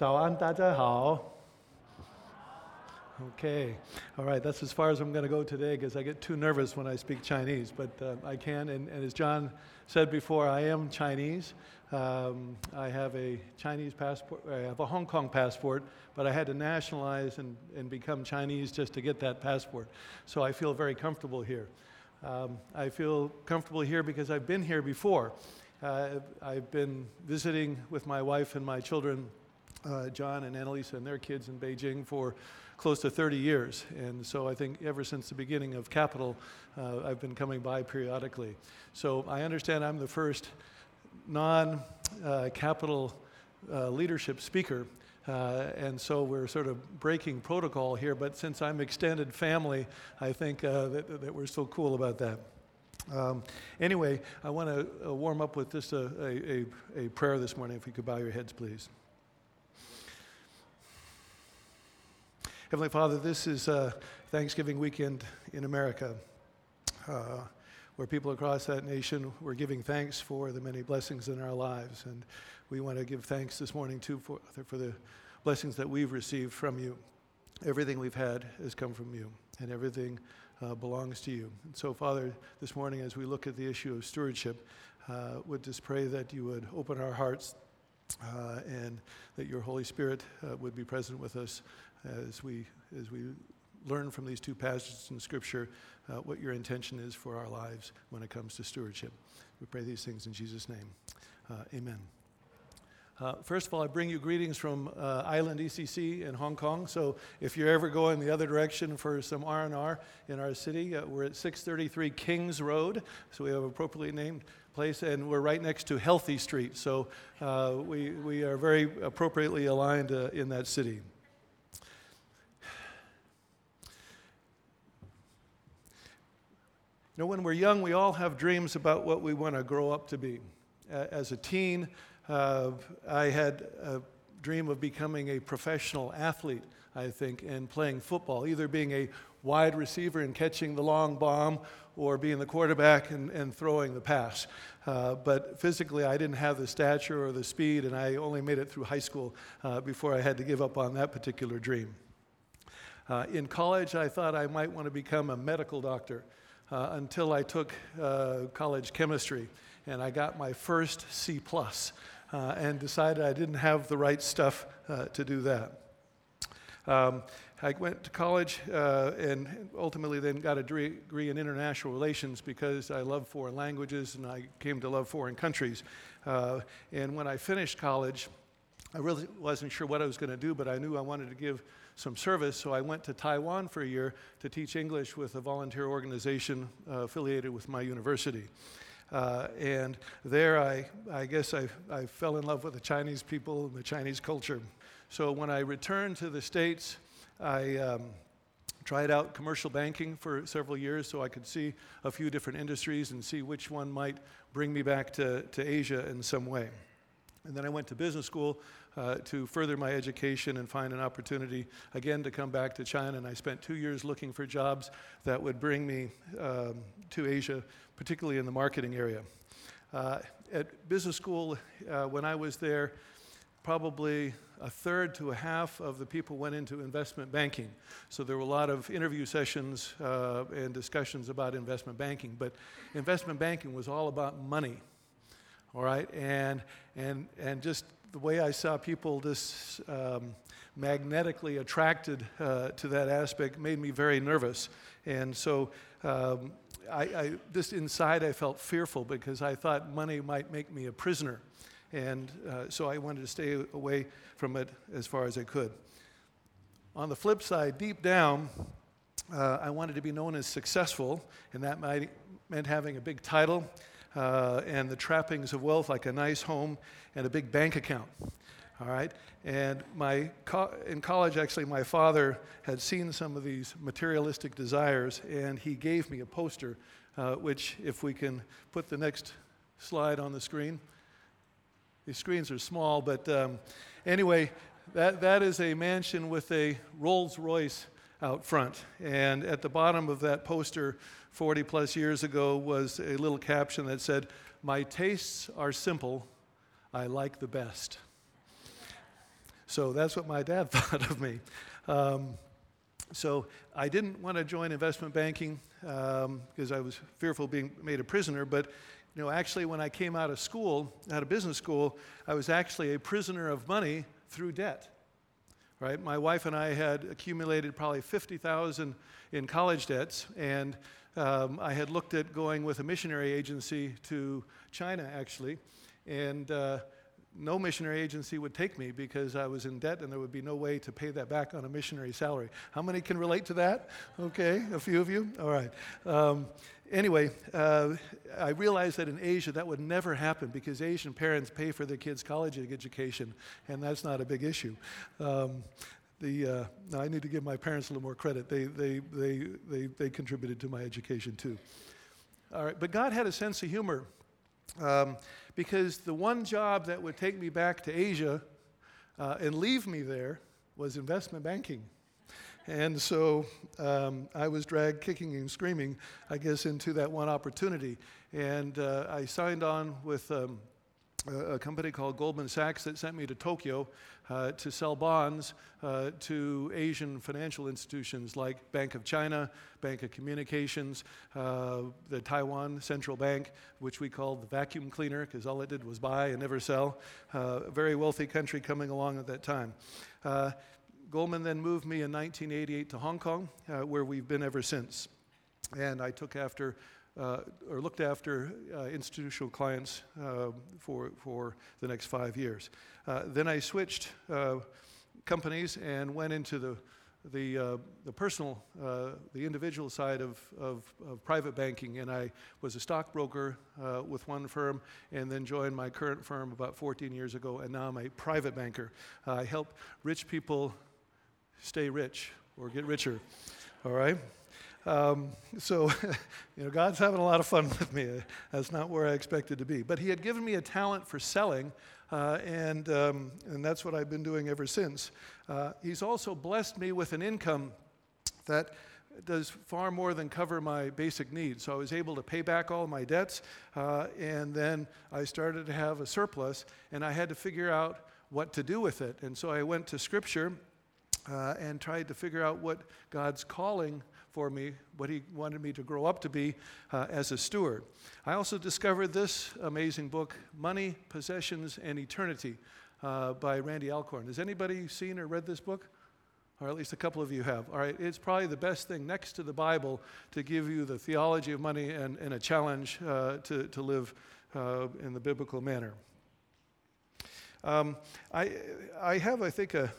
早安，大家好. Okay, all right, that's as far as I'm going to go today because I get too nervous when I speak Chinese, but uh, I can. And, and, as John said before, I am Chinese. Um, I have a Chinese passport, I have a Hong Kong passport, but I had to nationalize and, and become Chinese just to get that passport. So I feel very comfortable here. Um, I feel comfortable here because I've been here before. Uh, I've been visiting with my wife and my children, uh, John and Annalisa and their kids in Beijing for close to 30 years. And so I think ever since the beginning of Capital, uh, I've been coming by periodically. So I understand I'm the first non uh, Capital uh, leadership speaker. Uh, and so we're sort of breaking protocol here, but since I'm extended family, I think uh, that, that, we're so cool about that. Um, anyway, I want to warm up with just a, a, a prayer this morning. If you could bow your heads, please. Heavenly Father, this is uh, Thanksgiving weekend in America, uh, where people across that nation were giving thanks for the many blessings in our lives. And we want to give thanks this morning, too, for, for the blessings that we've received from you. Everything we've had has come from you, and everything uh, belongs to you. And so, Father, this morning, as we look at the issue of stewardship, uh, would just pray that you would open our hearts uh, and that your Holy Spirit uh, would be present with us as we, as we learn from these two passages in Scripture uh, what your intention is for our lives when it comes to stewardship. We pray these things in Jesus' name. Uh, amen. Uh, first of all, I bring you greetings from uh, Island ECC in Hong Kong. So if you're ever going the other direction for some R&R in our city, uh, we're at 633 Kings Road. So we have appropriately named place, and we're right next to Healthy Street. So uh, we, we are very appropriately aligned in that city. You know, when we're young, we all have dreams about what we want to grow up to be. As a teen, uh, I had a dream of becoming a professional athlete, I think, and playing football, either being a wide receiver and catching the long bomb or being the quarterback and, and throwing the pass. Uh, but physically, I didn't have the stature or the speed, and I only made it through high school uh, before I had to give up on that particular dream. Uh, in college, I thought I might want to become a medical doctor uh, until I took uh, college chemistry and I got my first C plus uh, and decided I didn't have the right stuff uh, to do that. Um, I went to college uh, and ultimately then got a degree in international relations because I love foreign languages and I came to love foreign countries. Uh, and when I finished college, I really wasn't sure what I was going to do, but I knew I wanted to give some service, so I went to Taiwan for a year to teach English with a volunteer organization uh, affiliated with my university. Uh, and there, I, I guess I, I fell in love with the Chinese people and the Chinese culture. So when I returned to the States, I um, tried out commercial banking for several years so I could see a few different industries and see which one might bring me back to, to Asia in some way. And then I went to business school uh, to further my education and find an opportunity again to come back to China. And I spent two years looking for jobs that would bring me um, to Asia, particularly in the marketing area. Uh, at business school, uh, when I was there, probably a third to a half of the people went into investment banking. So there were a lot of interview sessions uh, and discussions about investment banking. But investment banking was all about money, all right? And, and, and just the way I saw people just um, magnetically attracted uh, to that aspect made me very nervous. And so um, I, I, just inside I felt fearful because I thought money might make me a prisoner. And uh, so I wanted to stay away from it as far as I could. On the flip side, deep down, uh, I wanted to be known as successful, and that might, meant having a big title uh, and the trappings of wealth, like a nice home and a big bank account. All right? And my co- in college, actually, my father had seen some of these materialistic desires, and he gave me a poster, uh, which, if we can put the next slide on the screen. These screens are small, but um, anyway, that, that is a mansion with a Rolls Royce out front. And at the bottom of that poster, 40 plus years ago, was a little caption that said, My tastes are simple, I like the best. So that's what my dad thought of me. Um, so I didn't want to join investment banking because um, I was fearful of being made a prisoner. But you know, actually, when I came out of school, out of business school, I was actually a prisoner of money through debt. Right? My wife and I had accumulated probably 50,000 in college debts, and um, I had looked at going with a missionary agency to China, actually, and uh, no missionary agency would take me because I was in debt and there would be no way to pay that back on a missionary salary. How many can relate to that? Okay, a few of you? All right. Um, anyway, uh, I realized that in Asia that would never happen because Asian parents pay for their kids' college education, and that's not a big issue. Um, the, uh, I need to give my parents a little more credit. They, they, they, they, they contributed to my education too. All right, but God had a sense of humor. Um, because the one job that would take me back to Asia uh, and leave me there was investment banking. And so um, I was dragged kicking and screaming, I guess, into that one opportunity. And uh, I signed on with um, a, company called Goldman Sachs that sent me to Tokyo uh, to sell bonds uh, to Asian financial institutions like Bank of China, Bank of Communications, uh, the Taiwan Central Bank, which we called the vacuum cleaner because all it did was buy and never sell. Uh, a very wealthy country coming along at that time. Uh, Goldman then moved me in 1988 to Hong Kong, uh, where we've been ever since. And I took after or looked after uh, institutional clients uh, for, for the next five years. Uh, then I switched uh, companies and went into the, the, uh, the personal, the individual side of, of, of, private banking. And I was a stockbroker with one firm and then joined my current firm about 14 years ago. And now I'm a private banker. I help rich people stay rich or get richer. All right? Um, so, you know, God's having a lot of fun with me. That's not where I expected to be. But He had given me a talent for selling, uh, and, um, and that's what I've been doing ever since. Uh, he's also blessed me with an income that does far more than cover my basic needs. So I was able to pay back all my debts, uh, and then I started to have a surplus, and I had to figure out what to do with it. And so I went to Scripture uh, and tried to figure out what God's calling for me, what He wanted me to grow up to be uh, as a steward. I also discovered this amazing book, Money, Possessions, and Eternity, uh, by Randy Alcorn. Has anybody seen or read this book? Or at least a couple of you have. All right, it's probably the best thing next to the Bible to give you the theology of money and, and a challenge uh, to, to live uh, in the biblical manner. Um, I, I have, I think, a,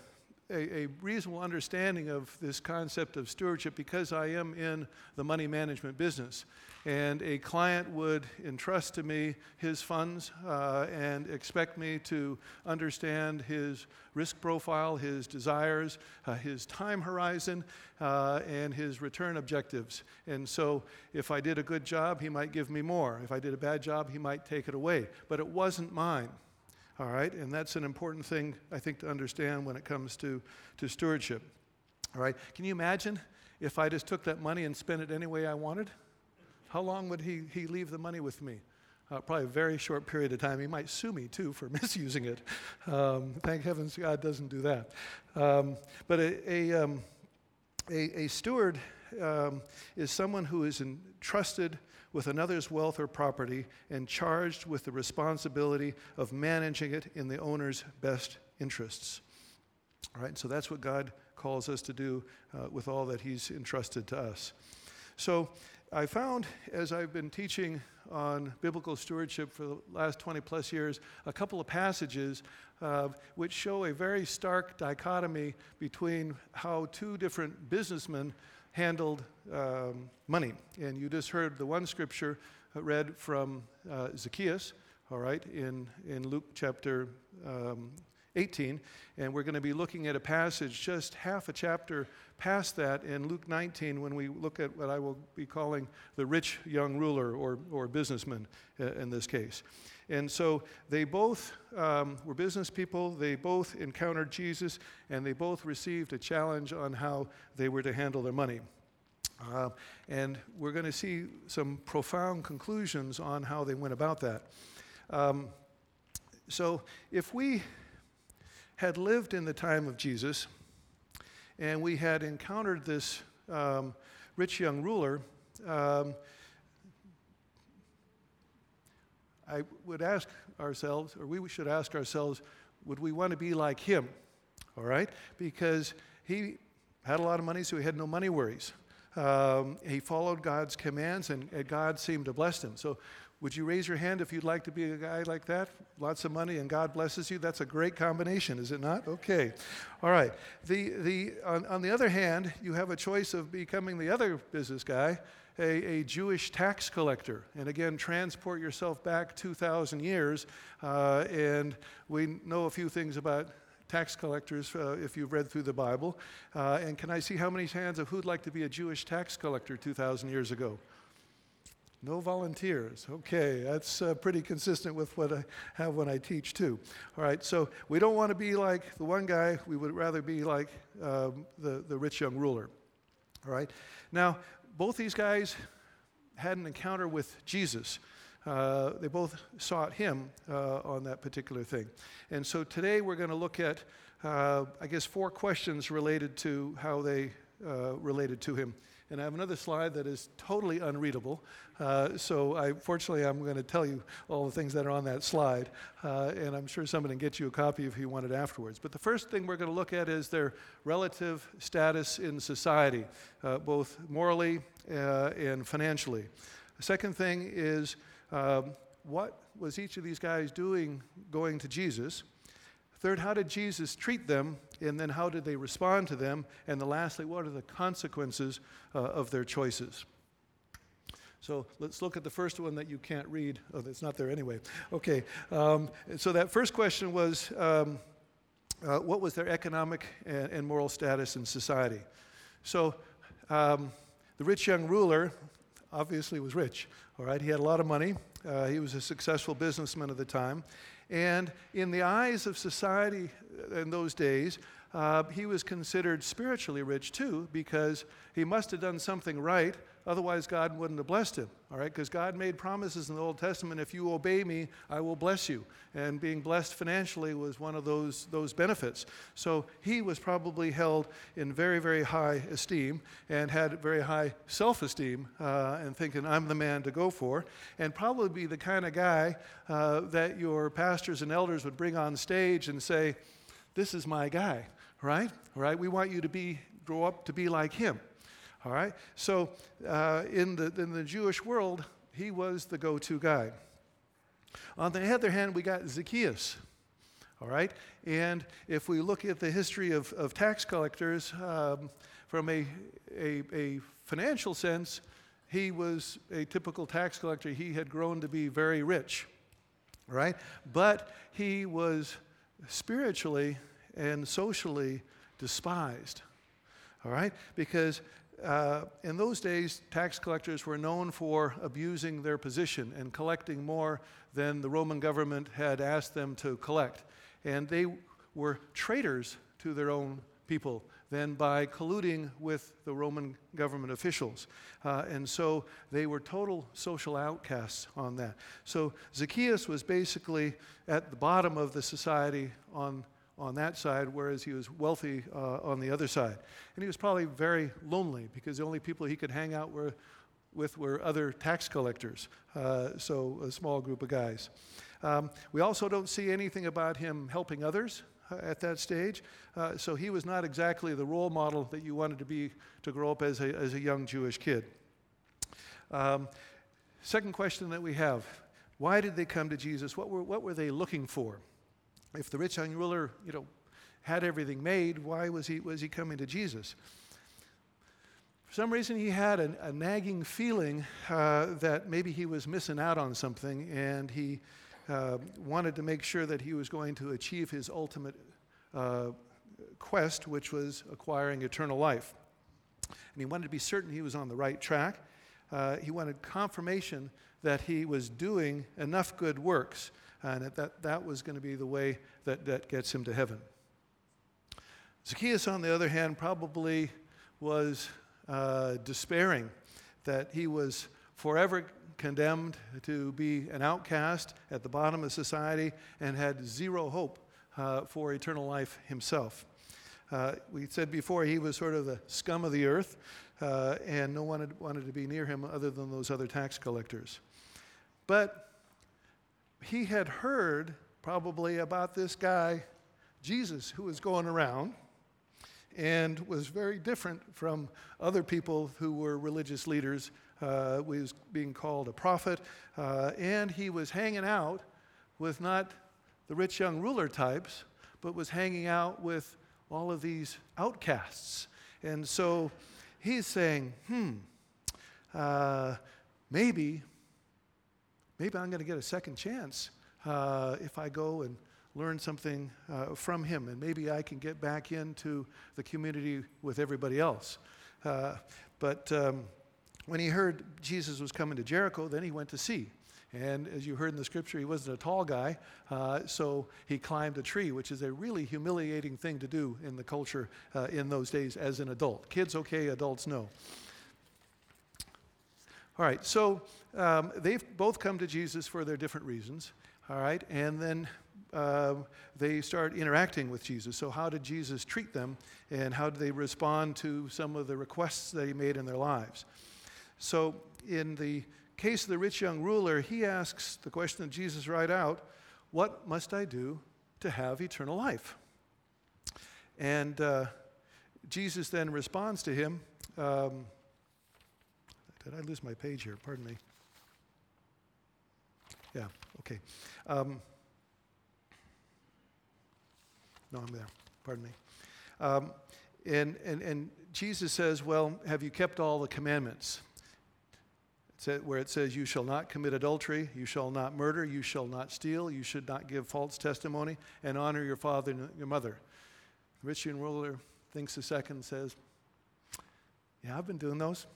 a, a, reasonable understanding of this concept of stewardship because I am in the money management business. And a client would entrust to me his funds uh, and expect me to understand his risk profile, his desires, uh, his time horizon, uh, and his return objectives. And so, if I did a good job, he might give me more. If I did a bad job, he might take it away. But it wasn't mine. All right, and that's an important thing I think to understand when it comes to, to stewardship. All right, can you imagine if I just took that money and spent it any way I wanted? How long would he, he leave the money with me? Uh, probably a very short period of time. He might sue me too for misusing it. Um, thank heavens God doesn't do that. Um, but a, a, um, a, a steward um, is someone who is entrusted with another's wealth or property and charged with the responsibility of managing it in the owner's best interests. All right, so that's what God calls us to do uh, with all that He's entrusted to us. So I found as I've been teaching on biblical stewardship for the last 20 plus years a couple of passages uh, which show a very stark dichotomy between how two different businessmen handled um, money. And you just heard the one scripture read from uh, Zacchaeus, all right, in, in Luke chapter um, 18. And we're going to be looking at a passage just half a chapter past that in Luke 19 when we look at what I will be calling the rich young ruler or, or businessman uh, in this case. And so they both um, were business people, they both encountered Jesus, and they both received a challenge on how they were to handle their money. Uh, and we're going to see some profound conclusions on how they went about that. Um, so if we had lived in the time of Jesus, and we had encountered this um, rich young ruler, um, I would ask ourselves, or we should ask ourselves, would we want to be like him? All right? Because he had a lot of money, so he had no money worries. Um, he followed God's commands, and, and God seemed to bless him. So would you raise your hand if you'd like to be a guy like that? Lots of money and God blesses you. That's a great combination, is it not? Okay. All right. The, the, on, on the other hand, you have a choice of becoming the other business guy, a, a Jewish tax collector. And again, transport yourself back 2,000 years. Uh, and we know a few things about tax collectors uh, if you've read through the Bible. Uh, and can I see how many hands of who'd like to be a Jewish tax collector 2,000 years ago? No volunteers. Okay, that's uh, pretty consistent with what I have when I teach too. All right, so we don't want to be like the one guy, we would rather be like um, the, the rich young ruler. All right, now both these guys had an encounter with Jesus. Uh, they both sought him uh, on that particular thing. And so today we're going to look at, uh, I guess, four questions related to how they uh, related to him and I have another slide that is totally unreadable. Uh, so I, fortunately, I'm going to tell you all the things that are on that slide. Uh, and I'm sure someone can get you a copy if you want it afterwards. But the first thing we're going to look at is their relative status in society, uh, both morally uh, and financially. The second thing is um, what was each of these guys doing going to Jesus? Third, how did Jesus treat them? And then how did they respond to them? And then lastly, what are the consequences uh, of their choices? So let's look at the first one that you can't read. Oh, it's not there anyway. Okay. Um, so that first question was um, uh, what was their economic and, and, moral status in society? So um, the rich young ruler obviously was rich. All right. He had a lot of money. Uh, he was a successful businessman at the time. And in the eyes of society in those days, uh, he was considered spiritually rich too because he must have done something right Otherwise, God wouldn't have blessed him, all right? Because God made promises in the Old Testament if you obey me, I will bless you. And being blessed financially was one of those, those benefits. So he was probably held in very, very high esteem and had very high self esteem uh, and thinking, I'm the man to go for. And probably be the kind of guy uh, that your pastors and elders would bring on stage and say, This is my guy, right? Right? We want you to be, grow up to be like him. All right? So, uh, in, the, in the Jewish world, he was the go to guy. On the other hand, we got Zacchaeus. All right? And if we look at the history of, of tax collectors um, from a, a, a financial sense, he was a typical tax collector. He had grown to be very rich, right? But he was spiritually and socially despised, all right? Because uh, in those days, tax collectors were known for abusing their position and collecting more than the Roman government had asked them to collect. And they were traitors to their own people then by colluding with the Roman government officials. Uh, and so they were total social outcasts on that. So Zacchaeus was basically at the bottom of the society on on that side, whereas he was wealthy uh, on the other side. And he was probably very lonely because the only people he could hang out were, with were other tax collectors, uh, so a small group of guys. Um, we also don't see anything about him helping others uh, at that stage, uh, so he was not exactly the role model that you wanted to be to grow up as a, as a young Jewish kid. Um, second question that we have why did they come to Jesus? What were, what were they looking for? If the rich young ruler, you know, had everything made, why was he, was he coming to Jesus? For some reason, he had a, a nagging feeling uh, that maybe he was missing out on something, and he uh, wanted to make sure that he was going to achieve his ultimate uh, quest, which was acquiring eternal life. And he wanted to be certain he was on the right track. Uh, he wanted confirmation that he was doing enough good works and that that was going to be the way that, that gets him to heaven. Zacchaeus, on the other hand, probably was uh, despairing that he was forever condemned to be an outcast at the bottom of society and had zero hope uh, for eternal life himself. Uh, we said before he was sort of the scum of the earth, uh, and no one had wanted to be near him other than those other tax collectors. But he had heard probably about this guy, Jesus, who was going around and was very different from other people who were religious leaders. Uh, was being called a prophet, uh, and he was hanging out with not the rich young ruler types, but was hanging out with all of these outcasts. And so he's saying, hmm, uh, maybe, maybe I'm going to get a second chance uh, if I go and learn something uh, from him, and maybe I can get back into the community with everybody else. Uh, but um, when he heard Jesus was coming to Jericho, then he went to see. And as you heard in the scripture, he wasn't a tall guy, uh, so he climbed a tree, which is a really humiliating thing to do in the culture uh, in those days as an adult. Kids, okay, adults, no. All right, so um, they've both come to Jesus for their different reasons. All right, and then uh, they start interacting with Jesus. So, how did Jesus treat them, and how did they respond to some of the requests that he made in their lives? So, in the case of the rich young ruler, he asks the question of Jesus right out What must I do to have eternal life? And uh, Jesus then responds to him. Um, did I lose my page here? Pardon me. Yeah, okay. Um, no, I'm there. Pardon me. Um, and, and, and Jesus says, Well, have you kept all the commandments? where it says, You shall not commit adultery, you shall not murder, you shall not steal, you should not give false testimony, and honor your father and your mother. The rich young ruler thinks a second and says, Yeah, I've been doing those.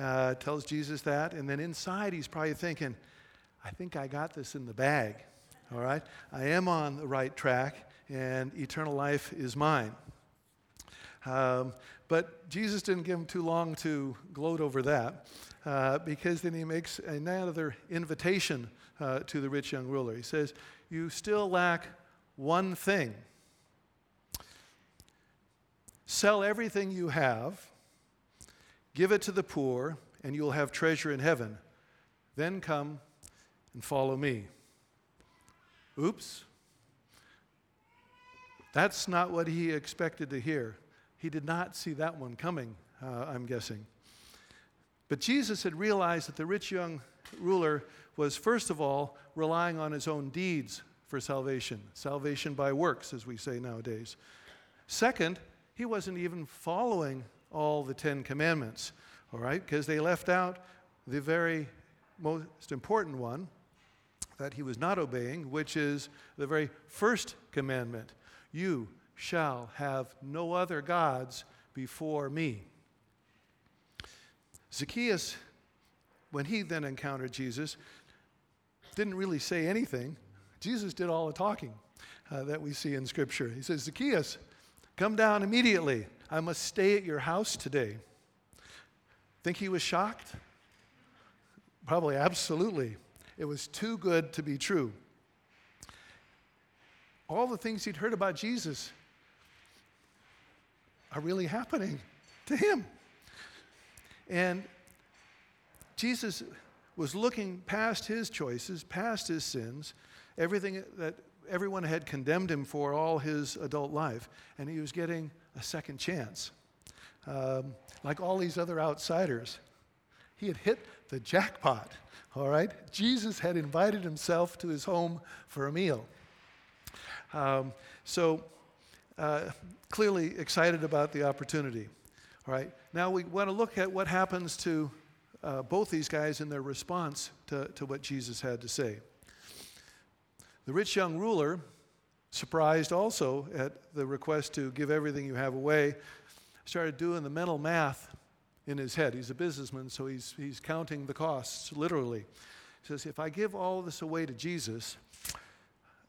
Uh, tells Jesus that, and then inside he's probably thinking, I think I got this in the bag. All right? I am on the right track, and eternal life is mine. Um, but Jesus didn't give him too long to gloat over that uh, because then he makes another invitation uh, to the rich young ruler. He says, You still lack one thing. Sell everything you have, give it to the poor, and you'll have treasure in heaven. Then come and follow me. Oops. That's not what he expected to hear. He did not see that one coming, uh, I'm guessing. But Jesus had realized that the rich young ruler was, first of all, relying on his own deeds for salvation, salvation by works, as we say nowadays. Second, he wasn't even following all the Ten Commandments, all right, because they left out the very most important one that he was not obeying, which is the very first commandment You shall have no other gods before me. Zacchaeus, when he then encountered Jesus, didn't really say anything. Jesus did all the talking uh, that we see in Scripture. He says, Zacchaeus, come down immediately. I must stay at your house today. Think he was shocked? Probably, absolutely. It was too good to be true. All the things he'd heard about Jesus are really happening to him. And Jesus was looking past his choices, past his sins, everything that everyone had condemned him for all his adult life, and he was getting a second chance. Um, like all these other outsiders, he had hit the jackpot, all right? Jesus had invited himself to his home for a meal. Um, so, uh, clearly excited about the opportunity. All right, now we want to look at what happens to uh, both these guys in their response to, to what Jesus had to say. The rich young ruler, surprised also at the request to give everything you have away, started doing the mental math in his head. He's a businessman, so he's, he's counting the costs literally. He says, If I give all this away to Jesus,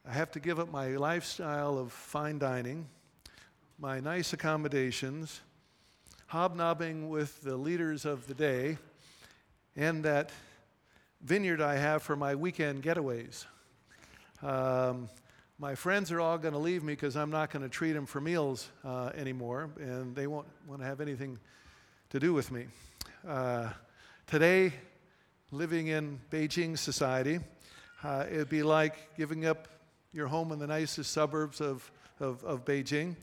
I have to give up my lifestyle of fine dining, my nice accommodations, hobnobbing with the leaders of the day, and that vineyard I have for my weekend getaways. Um, my friends are all going to leave me because I'm not going to treat them for meals uh, anymore, and they won't want to have anything to do with me. Uh, today, living in Beijing society, uh, it'd be like giving up your home in the nicest suburbs of, of, of Beijing,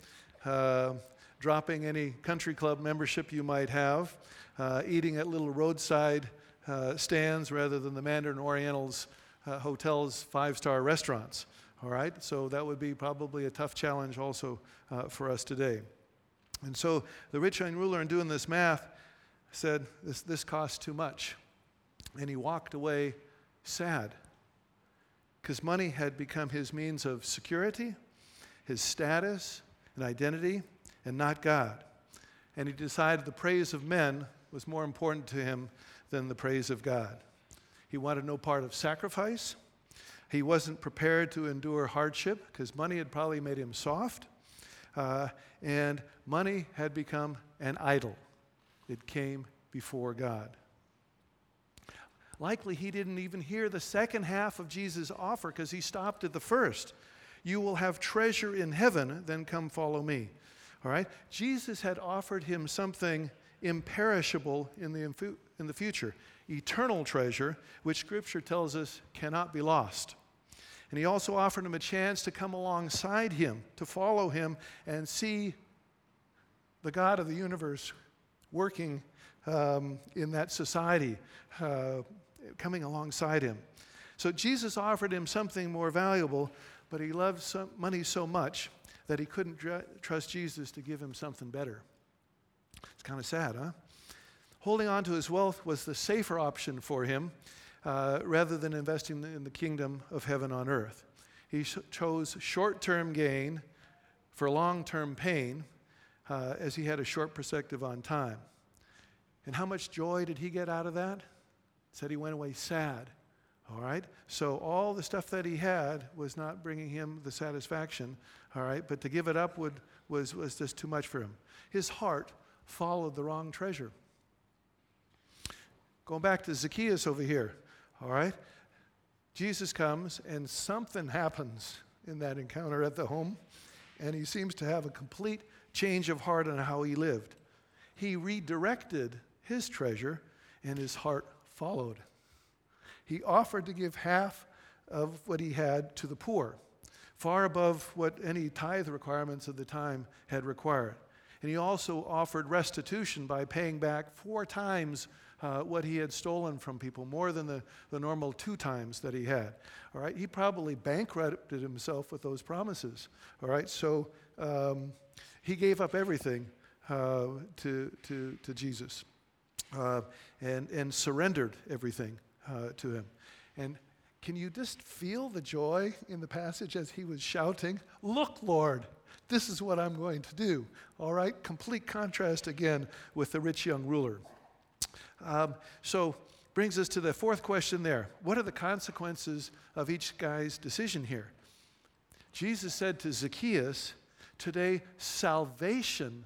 uh, dropping any country club membership you might have, uh, eating at little roadside uh, stands rather than the Mandarin Oriental's hotels, five star restaurants. All right, so that would be probably a tough challenge also uh, for us today. And so the rich young ruler, in doing this math, said, This, this costs too much. And he walked away sad because money had become his means of security, his status, and identity, and not God. And he decided the praise of men was more important to him than the praise of God. He wanted no part of sacrifice. He wasn't prepared to endure hardship because money had probably made him soft. Uh, and money had become an idol, it came before God. Likely he didn't even hear the second half of Jesus' offer because he stopped at the first. You will have treasure in heaven, then come follow me. All right? Jesus had offered him something imperishable in the, in the future, eternal treasure, which Scripture tells us cannot be lost. And he also offered him a chance to come alongside him, to follow him, and see the God of the universe working um, in that society, uh, coming alongside him. So Jesus offered him something more valuable, but he loved money so much that he couldn't trust Jesus to give him something better. It's kind of sad, huh? Holding on to his wealth was the safer option for him uh, rather than investing in the kingdom of heaven on earth. He sh- chose short term gain for long term pain uh, as he had a short perspective on time. And how much joy did he get out of that? Said he went away sad. All right? So all the stuff that he had was not bringing him the satisfaction. All right? But to give it up would, was, was just too much for him. His heart followed the wrong treasure. Going back to Zacchaeus over here. All right? Jesus comes and something happens in that encounter at the home, and he seems to have a complete change of heart on how he lived. He redirected his treasure, and his heart followed. He offered to give half of what he had to the poor, far above what any tithe requirements of the time had required. And he also offered restitution by paying back four times uh, what he had stolen from people, more than the, the normal two times that he had. All right, he probably bankrupted himself with those promises. All right, so um, he gave up everything uh, to, to, to Jesus uh, and, and surrendered everything uh, to him. And can you just feel the joy in the passage as he was shouting, Look, Lord, this is what I'm going to do. All right, complete contrast again with the rich young ruler. Um, so, brings us to the fourth question there. What are the consequences of each guy's decision here? Jesus said to Zacchaeus, Today salvation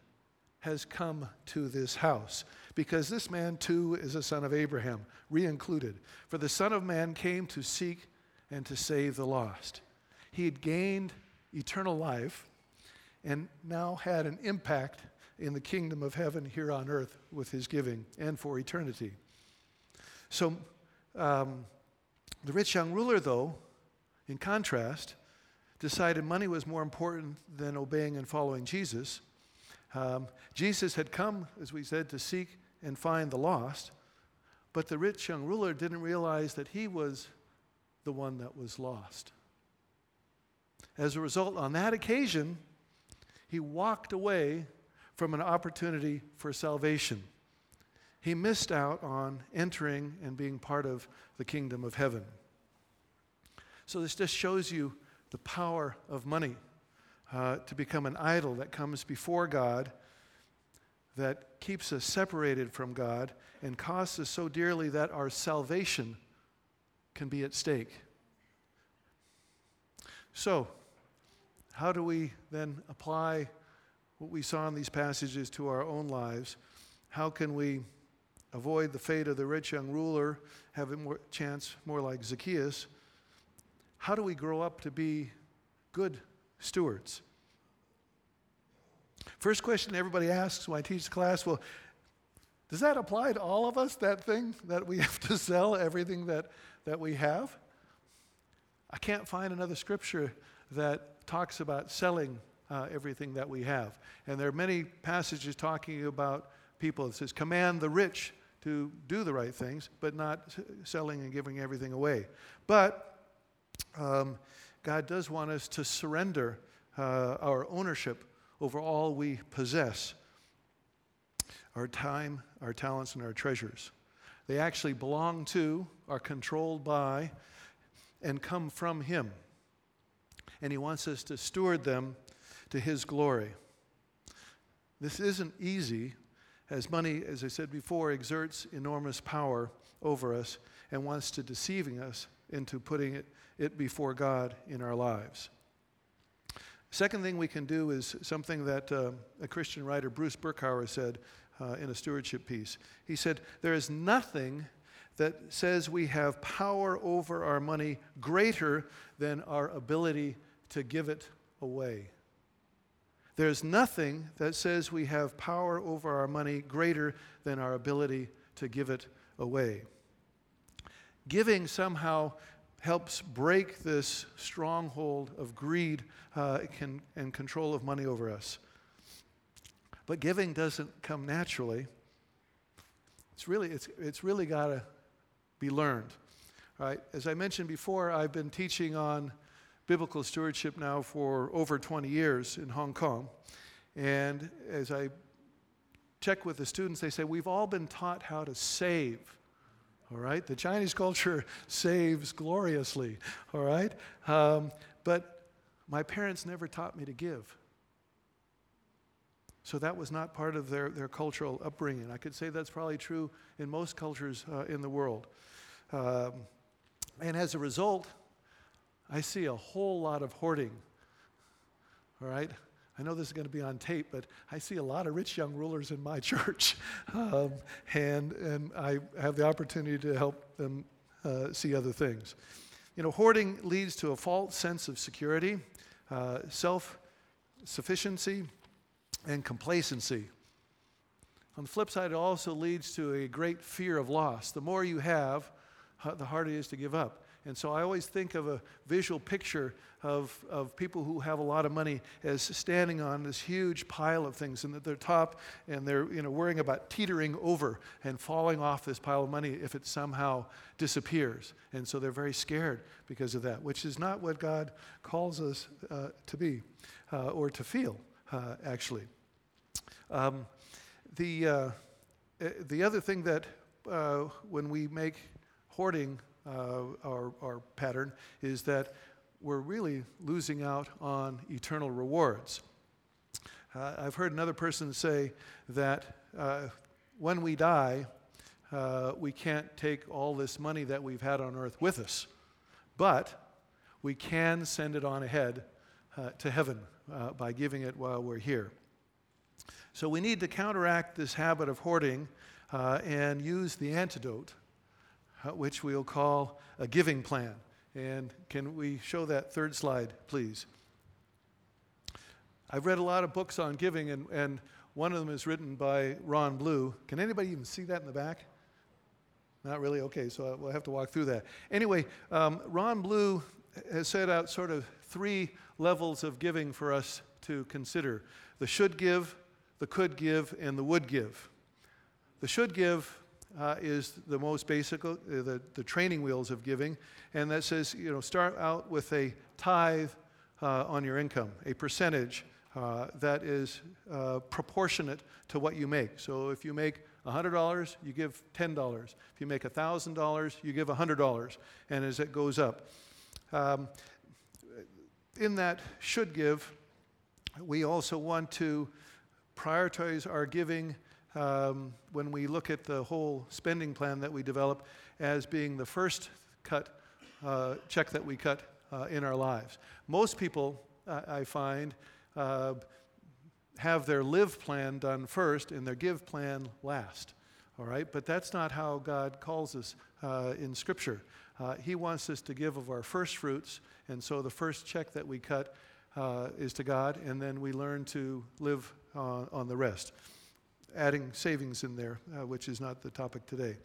has come to this house, because this man too is a son of Abraham, re included. For the Son of Man came to seek and to save the lost. He had gained eternal life and now had an impact in the kingdom of heaven here on earth with his giving and for eternity. So, um, the rich young ruler, though, in contrast, decided money was more important than obeying and following Jesus. Um, Jesus had come, as we said, to seek and find the lost, but the rich young ruler didn't realize that he was the one that was lost. As a result, on that occasion, he walked away from an opportunity for salvation. He missed out on entering and being part of the kingdom of heaven. So, this just shows you the power of money uh, to become an idol that comes before God, that keeps us separated from God, and costs us so dearly that our salvation can be at stake. So, how do we then apply what we saw in these passages to our own lives? How can we avoid the fate of the rich young ruler, have a more chance more like Zacchaeus? How do we grow up to be good stewards. First question everybody asks when I teach the class well, does that apply to all of us, that thing that we have to sell everything that, that we have? I can't find another scripture that talks about selling uh, everything that we have. And there are many passages talking about people. It says, command the rich to do the right things, but not selling and giving everything away. But um, God does want us to surrender uh, our ownership over all we possess our time, our talents, and our treasures. They actually belong to, are controlled by, and come from Him. And He wants us to steward them to His glory. This isn't easy, as money, as I said before, exerts enormous power over us and wants to deceiving us into putting it, it before God in our lives. Second thing we can do is something that uh, a Christian writer, Bruce Berkouwer, said uh, in a stewardship piece. He said, There is nothing that says we have power over our money greater than our ability to give it away. There's nothing that says we have power over our money greater than our ability to give it away. Giving somehow helps break this stronghold of greed uh, can, and control of money over us. But giving doesn't come naturally. It's really, it's, it's really got to be learned. Right? As I mentioned before, I've been teaching on biblical stewardship now for over 20 years in Hong Kong. And as I check with the students, they say, We've all been taught how to save. All right? The Chinese culture saves gloriously. All right? Um, but my parents never taught me to give. So that was not part of their, their cultural upbringing. I could say that's probably true in most cultures uh, in the world. Um, and as a result, I see a whole lot of hoarding. All right? I know this is going to be on tape, but I see a lot of rich young rulers in my church, um, and, and I have the opportunity to help them uh, see other things. You know, hoarding leads to a false sense of security, uh, self sufficiency, and complacency. On the flip side, it also leads to a great fear of loss. The more you have, the harder it is to give up. And so I always think of a visual picture of, of people who have a lot of money as standing on this huge pile of things and at their top and they're you know, worrying about teetering over and falling off this pile of money if it somehow disappears. And so they're very scared because of that, which is not what God calls us uh, to be uh, or to feel, uh, actually. Um, the, uh, eh, the other thing that uh, when we make hoarding uh, our, our pattern is that we're really losing out on eternal rewards. Uh, I've heard another person say that uh, when we die, uh, we can't take all this money that we've had on earth with us, but we can send it on ahead uh, to heaven uh, by giving it while we're here. So we need to counteract this habit of hoarding and use the antidote which we'll call a giving plan. And can we show that third slide, please? I've read a lot of books on giving, and, and one of them is written by Ron Blue. Can anybody even see that in the back? Not really? Okay, so we'll have to walk through that. Anyway, um, Ron Blue has set out sort of three levels of giving for us to consider the should give, the could give, and the would give. The should give uh, is the most basic, uh, the, the training wheels of giving. And that says, you know, start out with a tithe uh, on your income, a percentage uh, that is uh, proportionate to what you make. So if you make $100, you give $10. If you make $1,000, you give $100. And as it goes up. Um, in that should give, we also want to prioritize our giving um, when we look at the whole spending plan that we develop as being the first cut uh, check that we cut uh, in our lives. Most people, I find, uh, have their live plan done first and their give plan last. All right, but that's not how God calls us uh, in Scripture. Uh, he wants us to give of our first fruits, and so the first check that we cut is to God, and then we learn to live on the rest, adding savings in there, uh, which is not the topic today.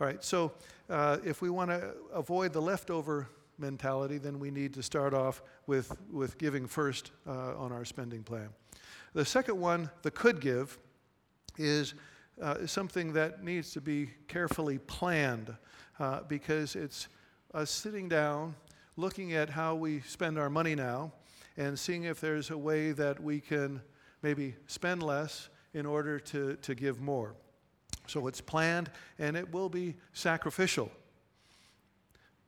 All right, so uh, if we want to avoid the leftover mentality, then we need to start off with, with giving first uh, on our spending plan. The second one, the could give, is uh, something that needs to be carefully planned uh, because it's us sitting down, looking at how we spend our money now, and seeing if there's a way that we can maybe spend less in order to, to give more. So it's planned and it will be sacrificial.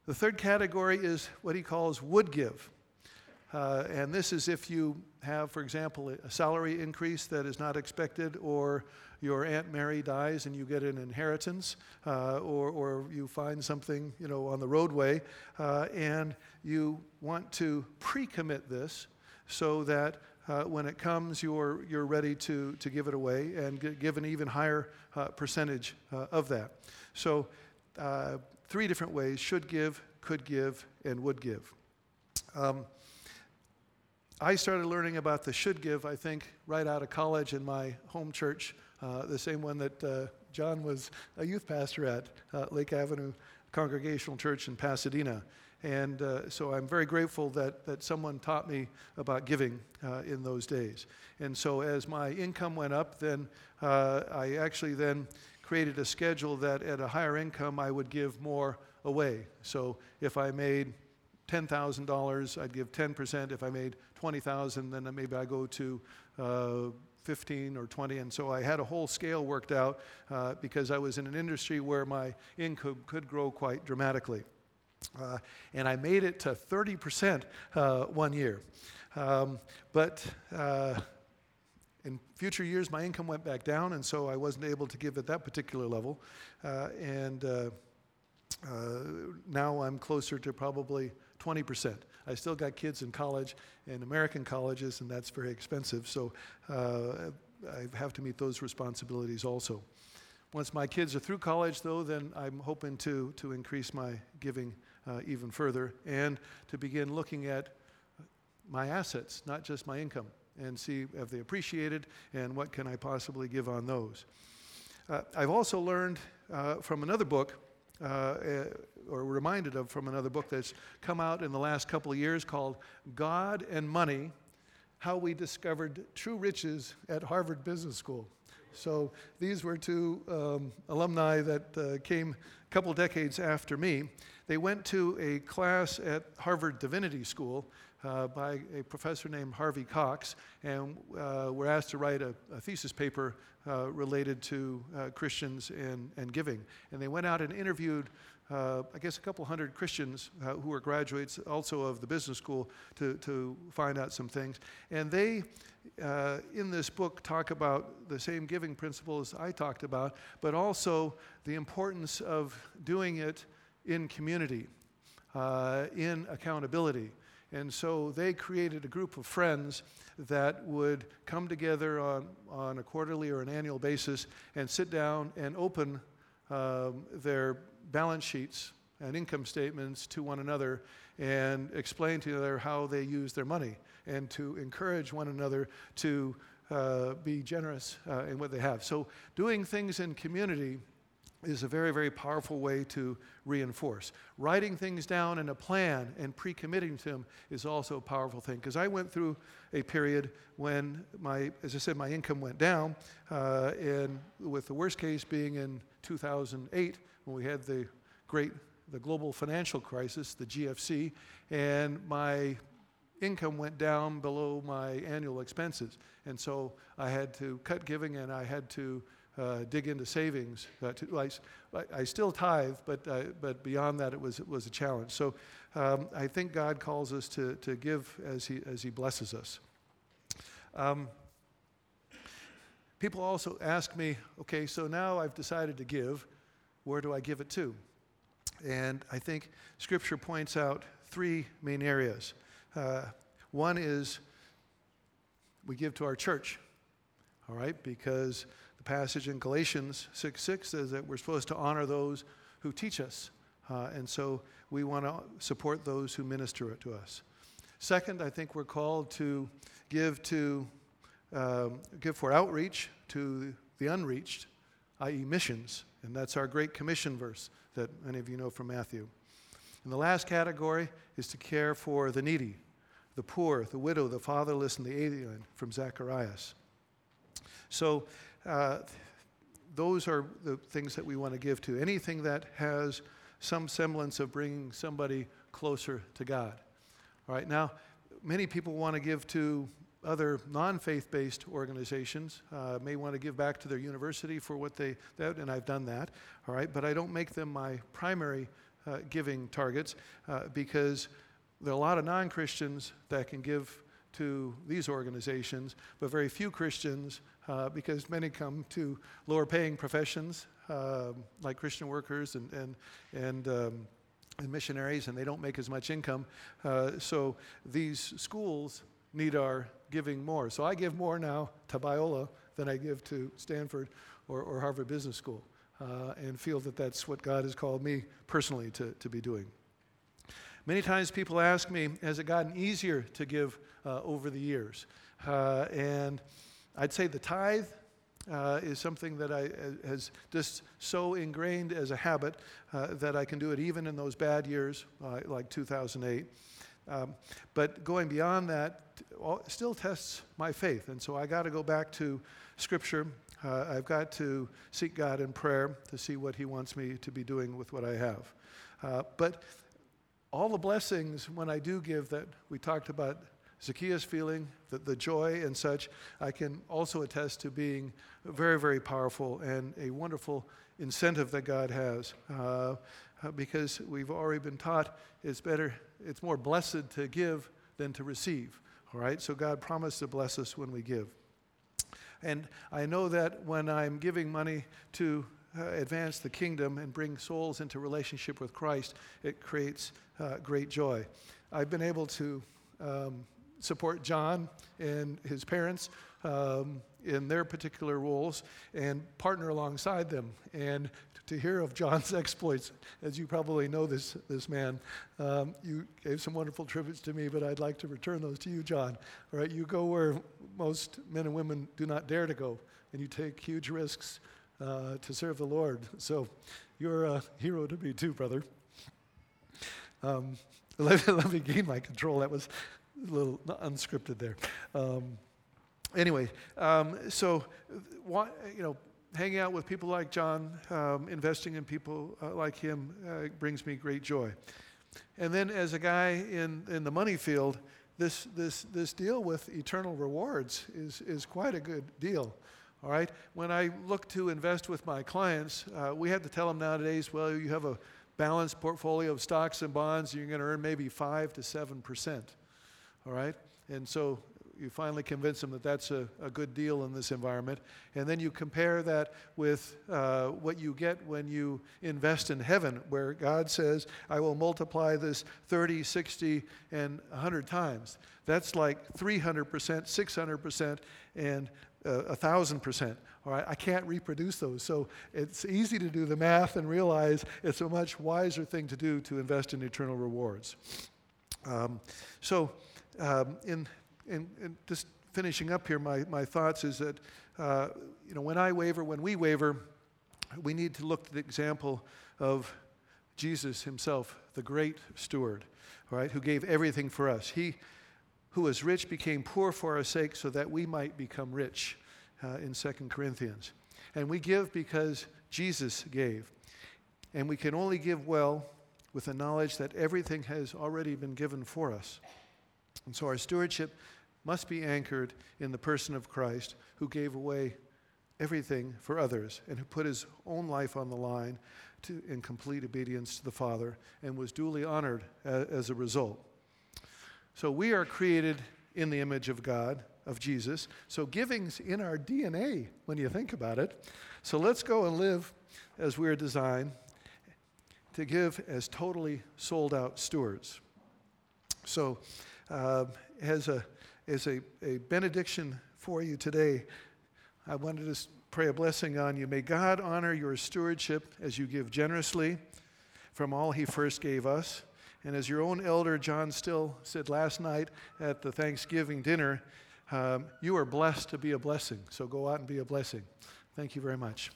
The third category is what he calls would give. Uh, and this is if you have, for example, a salary increase that is not expected, or your Aunt Mary dies and you get an inheritance, uh, or, or you find something you know, on the roadway, uh, and you want to pre commit this so that uh, when it comes, you're, you're ready to, to give it away and give an even higher uh, percentage uh, of that. So, uh, three different ways should give, could give, and would give. Um, I started learning about the should give, I think, right out of college in my home church, uh, the same one that uh, John was a youth pastor at, Lake Avenue Congregational Church in Pasadena. And uh, so I'm very grateful that, that someone taught me about giving uh, in those days. And so as my income went up, then uh, I actually then created a schedule that at a higher income I would give more away. So if I made $10,000, I'd give 10%. If I made 20,000, then maybe I go to uh, 15 or 20. And so I had a whole scale worked out uh, because I was in an industry where my income could grow quite dramatically. Uh, and I made it to 30% uh, one year. Um, but uh, in future years, my income went back down, and so I wasn't able to give at that particular level. Uh, and uh, uh, now I'm closer to probably 20%. I still got kids in college, in American colleges, and that's very expensive, so I have to meet those responsibilities also. Once my kids are through college, though, then I'm hoping to, to increase my giving uh, even further and to begin looking at my assets, not just my income, and see have they appreciated and what can I possibly give on those. Uh, I've also learned uh, from another book, uh, eh, or reminded of from another book that's come out in the last couple of years called God and Money How We Discovered True Riches at Harvard Business School. So these were two um, alumni that uh, came a couple decades after me. They went to a class at Harvard Divinity School uh, by a professor named Harvey Cox and uh, were asked to write a, a thesis paper uh, related to uh, Christians and, and giving. And they went out and interviewed, uh, I guess, a couple hundred Christians uh, who were graduates also of the business school to, to find out some things. And they, in this book, talk about the same giving principles I talked about, but also the importance of doing it in community, uh, in accountability. And so they created a group of friends that would come together on, on a quarterly or an annual basis and sit down and open um, their balance sheets and income statements to one another and explain to each other how they use their money and to encourage one another to uh, be generous uh, in what they have. So, doing things in community is a very, very powerful way to reinforce. Writing things down in a plan and pre committing to them is also a powerful thing. Because I went through a period when my, as I said, my income went down, uh, and with the worst case being in 2008 when we had the great, the global financial crisis, the GFC, and my income went down below my annual expenses. And so I had to cut giving and I had to uh, dig into savings. Uh, to, I, I, still tithe, but, uh, but beyond that, it was, it was a challenge. So um, I think God calls us to, to give as he, as he blesses us. Um, people also ask me, okay, so now I've decided to give, where do I give it to? And I think Scripture points out three main areas. Uh, one is we give to our church, all right, because the passage in Galatians 6 6 says that we're supposed to honor those who teach us Uh, and so we want to support those who minister to us. Second, I think we're called to give to um, give for outreach to the unreached, i.e., missions, and that's our Great Commission verse that many of you know from Matthew. And the last category is to care for the needy, the poor, the widow, the fatherless, and the alien from Zacharias. So, uh, those are the things that we want to give to. Anything that has some semblance of bringing somebody closer to God. All right, now, many people want to give to other non-faith based organizations uh, may want to give back to their university for what they that and i've done that all right but i don't make them my primary uh, giving targets uh, because there are a lot of non-christians that can give to these organizations but very few christians uh, because many come to lower paying professions um, like christian workers and and and um, and missionaries, and they don't make as much income. Uh, so these schools need our giving more. So I give more now to Biola than I give to Stanford or, or Harvard Business School, uh, and feel that that's what God has called me personally to, to be doing. Many times people ask me, has it gotten easier to give uh, over the years? Uh, and I'd say the tithe uh, is something that I uh, has just so ingrained as a habit uh, that I can do it even in those bad years, like 2008. Um, but going beyond that still tests my faith. And so I got to go back to Scripture. Uh, I've got to seek God in prayer to see what He wants me to be doing with what I have. Uh, but all the blessings when I do give that we talked about Zacchaeus feeling, the, the joy and such, I can also attest to being very, very powerful and a wonderful incentive that God has. Uh, because we've already been taught it's better, it's more blessed to give than to receive. All right, so God promised to bless us when we give. And I know that when I'm giving money to uh, advance the kingdom and bring souls into relationship with Christ, it creates uh, great joy. I've been able to um, support John and his parents um, in their particular roles and partner alongside them. And to hear of John's exploits, as you probably know this, this man, um, you gave some wonderful tributes to me, but I'd like to return those to you, John. All right, you go where most men and women do not dare to go, and you take huge risks uh, to serve the Lord. So you're a hero to me, too, brother. Um, let, let, me gain my control. That was a little unscripted there. Um, anyway, um, so you know, hanging out with people like John, um, investing in people uh, like him uh, brings me great joy. And then, as a guy in, in the money field, this, this, this deal with eternal rewards is, is quite a good deal. All right? When I look to invest with my clients, uh, we have to tell them nowadays, well, you have a balanced portfolio of stocks and bonds, you're going to earn maybe 5 to 7%. All right? And so you finally convince them that that's a, a good deal in this environment. And then you compare that with uh, what you get when you invest in heaven, where God says, I will multiply this 30, 60, and 100 times. That's like 300%, 600%, and uh, 1,000%. All right, I can't reproduce those. So it's easy to do the math and realize it's a much wiser thing to do to invest in eternal rewards. Um, so, um, in and, and just finishing up here, my, my thoughts is that, uh, you know, when I waver, when we waver, we need to look to the example of Jesus himself, the great steward, right, who gave everything for us. He who was rich became poor for our sake so that we might become rich uh, in 2 Corinthians. And we give because Jesus gave. And we can only give well with the knowledge that everything has already been given for us. And so our stewardship must be anchored in the person of Christ who gave away everything for others and who put his own life on the line to, in complete obedience to the Father and was duly honored as, as a result. So we are created in the image of God, of Jesus. So giving's in our DNA when you think about it. So let's go and live as we are designed to give as totally sold out stewards. So, uh, as a as a, a benediction for you today, I wanted to pray a blessing on you. May God honor your stewardship as you give generously. from all He first gave us. And as your own elder John Still said last night at the Thanksgiving dinner, um, you are blessed to be a blessing. So go out and be a blessing. Thank you very much.